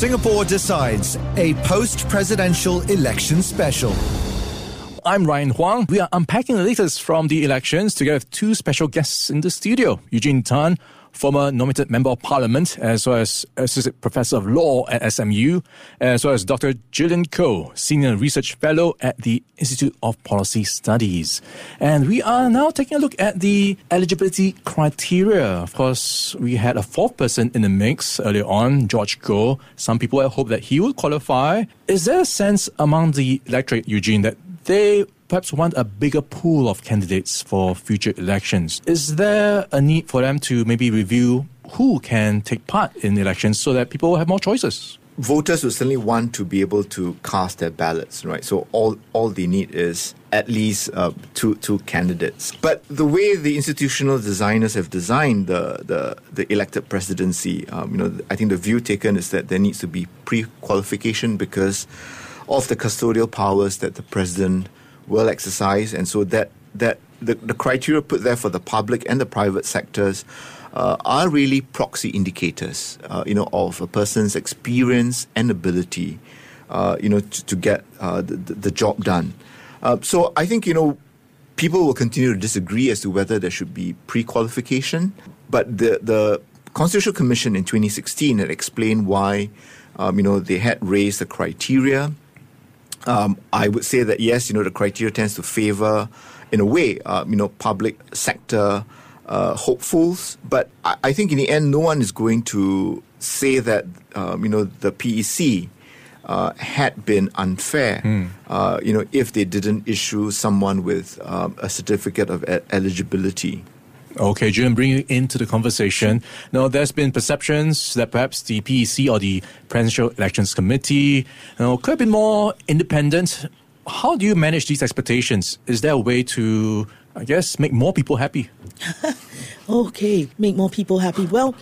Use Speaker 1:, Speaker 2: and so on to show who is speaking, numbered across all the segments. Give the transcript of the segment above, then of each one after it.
Speaker 1: Singapore Decides, a post presidential election special.
Speaker 2: I'm Ryan Huang. We are unpacking the latest from the elections together with two special guests in the studio Eugene Tan, former nominated member of parliament, as well as associate professor of law at SMU, as well as Dr. Gillian Koh, senior research fellow at the Institute of Policy Studies. And we are now taking a look at the eligibility criteria. Of course, we had a fourth person in the mix earlier on, George Goh. Some people had hoped that he would qualify. Is there a sense among the electorate, Eugene, that they perhaps want a bigger pool of candidates for future elections. Is there a need for them to maybe review who can take part in elections so that people have more choices?
Speaker 3: Voters will certainly want to be able to cast their ballots, right? So all all they need is at least uh, two two candidates. But the way the institutional designers have designed the the, the elected presidency, um, you know, I think the view taken is that there needs to be pre-qualification because of the custodial powers that the president will exercise, and so that that the, the criteria put there for the public and the private sectors uh, are really proxy indicators, uh, you know, of a person's experience and ability, uh, you know, to, to get uh, the, the, job done. Uh, so I think you know people will continue to disagree as to whether there should be pre-qualification, but the the Constitutional Commission in 2016 had explained why, um, you know, they had raised the criteria um, I would say that yes, you know, the criteria tends to favor, in a way, uh, you know, public sector uh, hopefuls. But I, I, think in the end, no one is going to say that, um, you know, the PEC uh, had been unfair, mm. you know, if they didn't issue someone with um, a certificate of eligibility.
Speaker 2: Okay, Jim, bring you into the conversation. Now, there's been perceptions that perhaps the PEC or the Presidential Elections Committee you know, could have been more independent. How do you manage these expectations? Is there a way to, I guess, make more people happy?
Speaker 4: okay, make more people happy. Well,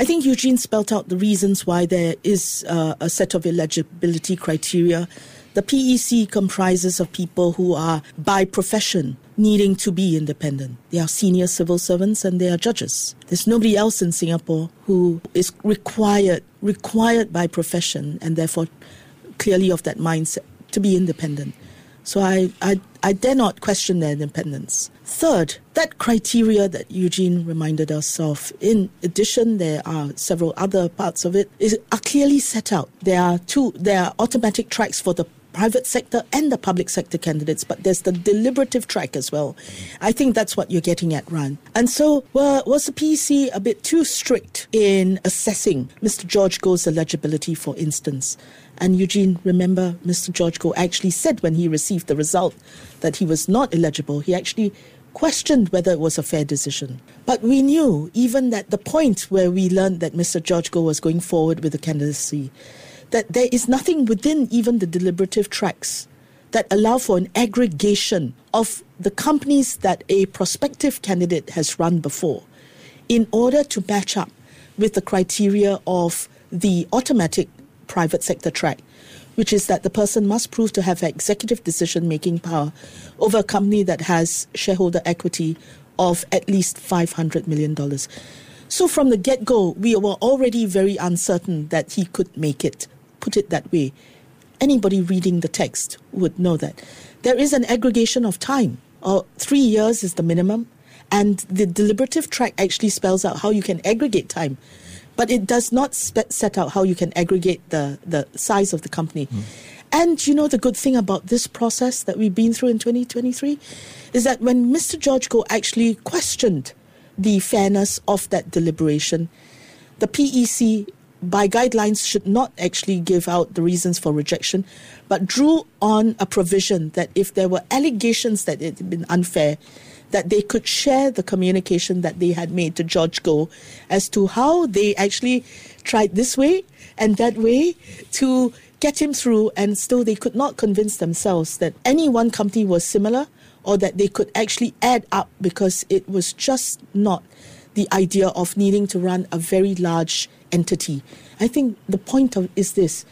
Speaker 4: I think Eugene spelt out the reasons why there is uh, a set of eligibility criteria. The PEC comprises of people who are by profession needing to be independent. They are senior civil servants and they are judges. There's nobody else in Singapore who is required required by profession and therefore clearly of that mindset to be independent. So I, I, I dare not question their independence. Third, that criteria that Eugene reminded us of, in addition, there are several other parts of it, is, are clearly set out. There are two, there are automatic tracks for the private sector and the public sector candidates, but there's the deliberative track as well. I think that's what you're getting at, Ryan. And so, well, was the PEC a bit too strict in assessing Mr. George Goh's eligibility, for instance? And Eugene, remember, Mr. George Goh actually said when he received the result that he was not eligible. He actually questioned whether it was a fair decision. But we knew, even at the point where we learned that Mr. George Goh was going forward with the candidacy, that there is nothing within even the deliberative tracks that allow for an aggregation of the companies that a prospective candidate has run before in order to match up with the criteria of the automatic private sector track, which is that the person must prove to have executive decision making power over a company that has shareholder equity of at least $500 million. So from the get go, we were already very uncertain that he could make it put it that way. Anybody reading the text would know that. There is an aggregation of time. Uh, three years is the minimum, and the deliberative track actually spells out how you can aggregate time. But it does not spe- set out how you can aggregate the, the size of the company. Mm. And you know, the good thing about this process that we've been through in 2023 is that when Mr. George Goh actually questioned the fairness of that deliberation, the PEC by guidelines should not actually give out the reasons for rejection, but drew on a provision that if there were allegations that it had been unfair, that they could share the communication that they had made to George Goh as to how they actually tried this way and that way to get him through, and still they could not convince themselves that any one company was similar or that they could actually add up because it was just not the idea of needing to run a very large entity. I think the point of is this.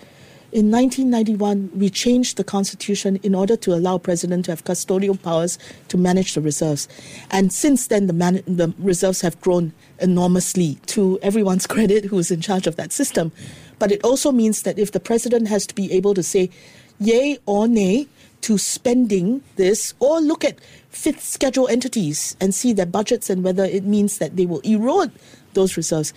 Speaker 4: In 1991, we changed the constitution in order to allow president to have custodial powers to manage the reserves. And since then, the, man- the reserves have grown enormously to everyone's credit who's in charge of that system. But it also means that if the president has to be able to say yay or nay to spending this, or look at fifth schedule entities and see their budgets and whether it means that they will erode those reserves,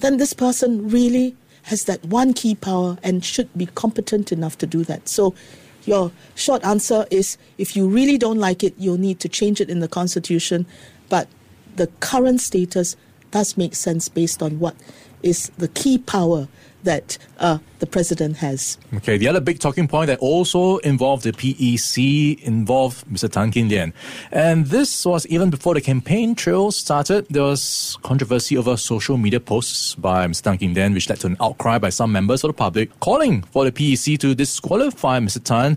Speaker 4: then this person really has that one key power and should be competent enough to do that. So your short answer is if you really don't like it, you'll need to change it in the constitution. But the current status does make sense based on what is the key power that uh, the president has.
Speaker 2: Okay, the other big talking point that also involved the PEC involved Mr. Tan Kim Lian. And this was even before the campaign trail started. There was controversy over social media posts by Mr. Tan Kim Lian, which led to an outcry by some members of the public calling for the PEC to disqualify Mr. Tan.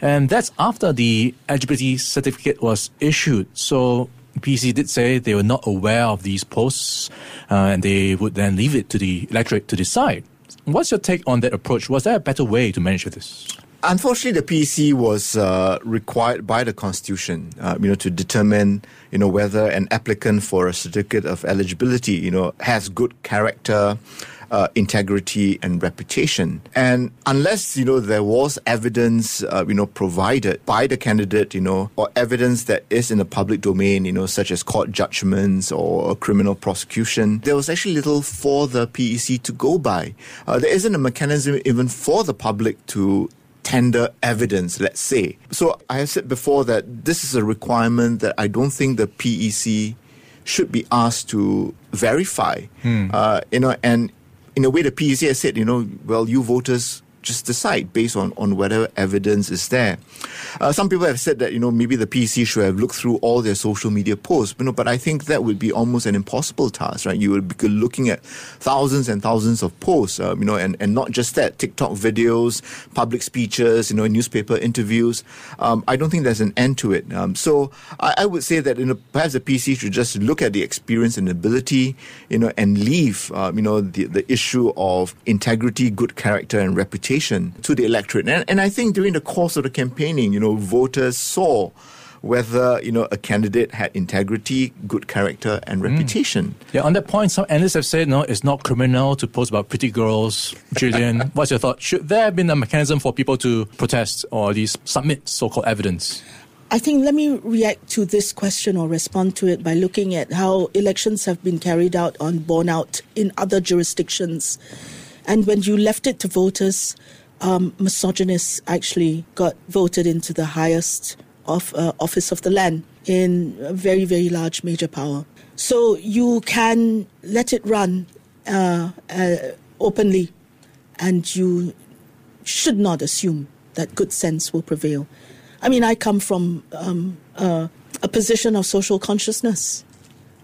Speaker 2: And that's after the eligibility certificate was issued. So PEC did say they were not aware of these posts uh, and they would then leave it to the electorate to decide. What's your take on that approach? Was there a better way to manage this?
Speaker 3: Unfortunately, the PEC was uh, required by the Constitution, uh, you know, to determine, you know, whether an applicant for a certificate of eligibility, you know, has good character, uh, integrity and reputation. And unless you know there was evidence, uh, you know, provided by the candidate, you know, or evidence that is in the public domain, you know, such as court judgments or criminal prosecution, there was actually little for the PEC to go by. Uh, there isn't a mechanism even for the public to tender evidence, let's say. So I have said before that this is a requirement that I don't think the PEC should be asked to verify. Hmm. Uh, you know, and in a way, the PEC has said, you know, well, you voters just decide based on, on whatever evidence is there. Uh, some people have said that, you know, maybe the PEC should have looked through all their social media posts, you know, but I think that would be almost an impossible task, right? You would be looking at thousands and thousands of posts, uh, you know, and, and not just that, TikTok videos, public speeches, you know, newspaper interviews. Um, I don't think there's an end to it. Um, so I, I, would say that, you know, perhaps the PEC should just look at the experience and ability, you know, and leave, uh, you know, the, the issue of integrity, good character, and reputation to the electorate. And, and I think during the course of the campaigning, you know, voters saw whether you know a candidate had integrity, good character, and mm. reputation.
Speaker 2: Yeah, on that point, some analysts have said no, it's not criminal to post about pretty girls. Gillian, what's your thought? Should there have been a mechanism for people to protest or at least submit so-called evidence?
Speaker 4: I think let me react to this question or respond to it by looking at how elections have been carried out on born out in other jurisdictions. And when you left it to voters, um, misogynists actually got voted into the highest of, uh, office of the land in a very, very large major power. So you can let it run uh, uh, openly, and you should not assume that good sense will prevail. I mean, I come from um, uh, a position of social consciousness,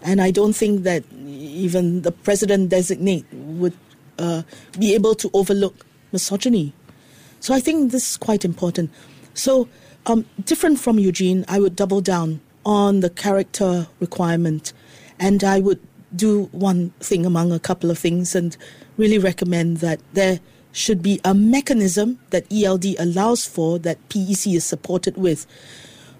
Speaker 4: and I don't think that even the president designate would uh, be able to overlook misogyny. So I think this is quite important. So, um, different from Eugene, I would double down on the character requirement, and I would do one thing among a couple of things and really recommend that there should be a mechanism that ELD allows for that PEC is supported with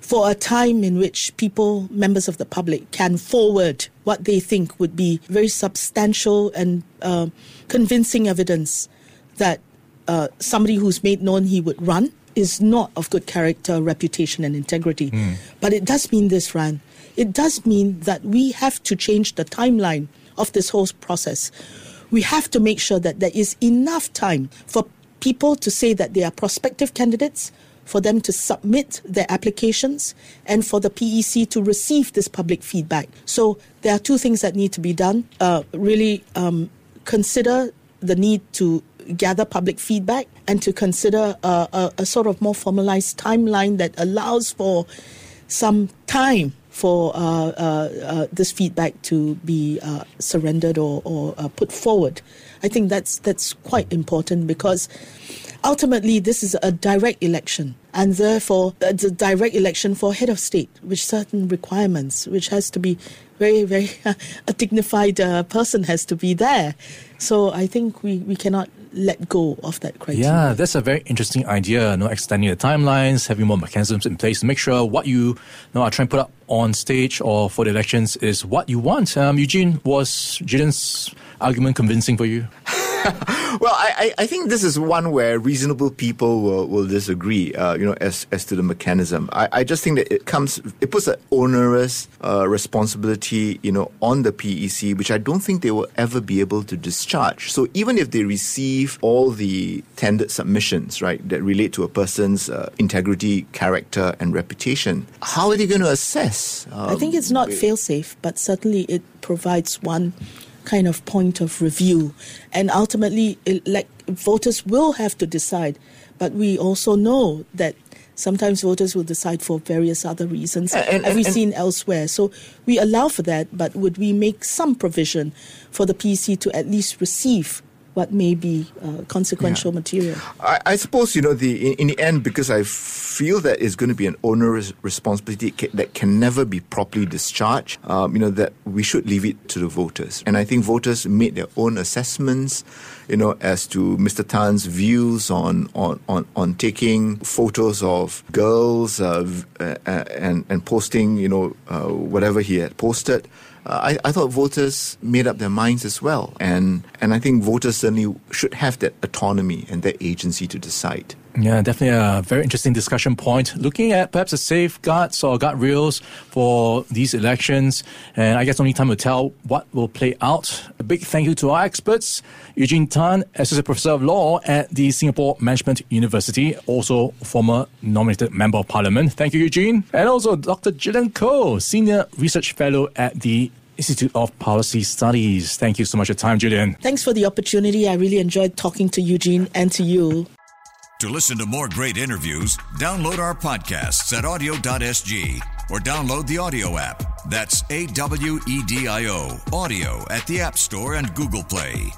Speaker 4: for a time in which people, members of the public, can forward what they think would be very substantial and uh, convincing evidence that uh, somebody who's made known he would run is not of good character, reputation, and integrity. Mm. But it does mean this, Ryan. It does mean that we have to change the timeline of this whole process. We have to make sure that there is enough time for people to say that they are prospective candidates, for them to submit their applications, and for the PEC to receive this public feedback. So there are two things that need to be done. Uh, really um, consider the need to gather public feedback and to consider a, a, a, sort of more formalized timeline that allows for some time for uh, uh, uh, this feedback to be surrendered or, or put forward. I think that's that's quite important because ultimately this is a direct election and therefore it's a direct election for head of state with certain requirements which has to be very very a dignified uh, person has to be there so i think we, we cannot let go of that criteria.
Speaker 2: Yeah, that's a very interesting idea. You know, extending the timelines, having more mechanisms in place to make sure what you, you know, are trying to put up on stage or for the elections is what you want. Um, Eugene, was Gillian's argument convincing for you?
Speaker 3: well, I, I think this is one where reasonable people will, will disagree, uh, you know, as, as to the mechanism. I, I just think that it comes, it puts an onerous uh, responsibility, you know, on the PEC, which I don't think they will ever be able to discharge. So even if they receive all the tendered submissions, right, that relate to a person's uh, integrity, character, and reputation, how are they going to assess?
Speaker 4: Um, I think it's not um, fail safe, but certainly it provides one kind of point of review. And ultimately, like voters will have to decide. But we also know that sometimes voters will decide for various other reasons, and, and, we've seen elsewhere. So we allow for that, but would we make some provision for the PEC to at least receive what may be uh, consequential yeah. material.
Speaker 3: I, I, suppose you know the in, in, the end because I feel that it's going to be an onerous responsibility that can never be properly discharged. Um, you know that we should leave it to the voters, and I think voters made their own assessments. You know, as to Mr. Tan's views on on, on, on taking photos of girls uh, uh, and and posting, you know, uh, whatever he had posted uh, Uh, I, I thought voters made up their minds as well. And, and I think voters certainly should have that autonomy and that agency to decide.
Speaker 2: Yeah, definitely a very interesting discussion point. Looking at perhaps the safeguards or guardrails for these elections, and I guess only time will tell what will play out. A big thank you to our experts, Eugene Tan, Associate Professor of Law at the Singapore Management University, also former nominated Member of Parliament. Thank you, Eugene. And also Dr. Gillian Koh, Senior Research Fellow at the Institute of Policy Studies. Thank you so much for your time, Gillian.
Speaker 4: Thanks for the opportunity. I really enjoyed talking to Eugene and to you.
Speaker 5: To listen to more great interviews, download our podcasts at audio.sg or download the AWEDIO app. That's A W E D I O, AWEDIO at the App Store and Google Play.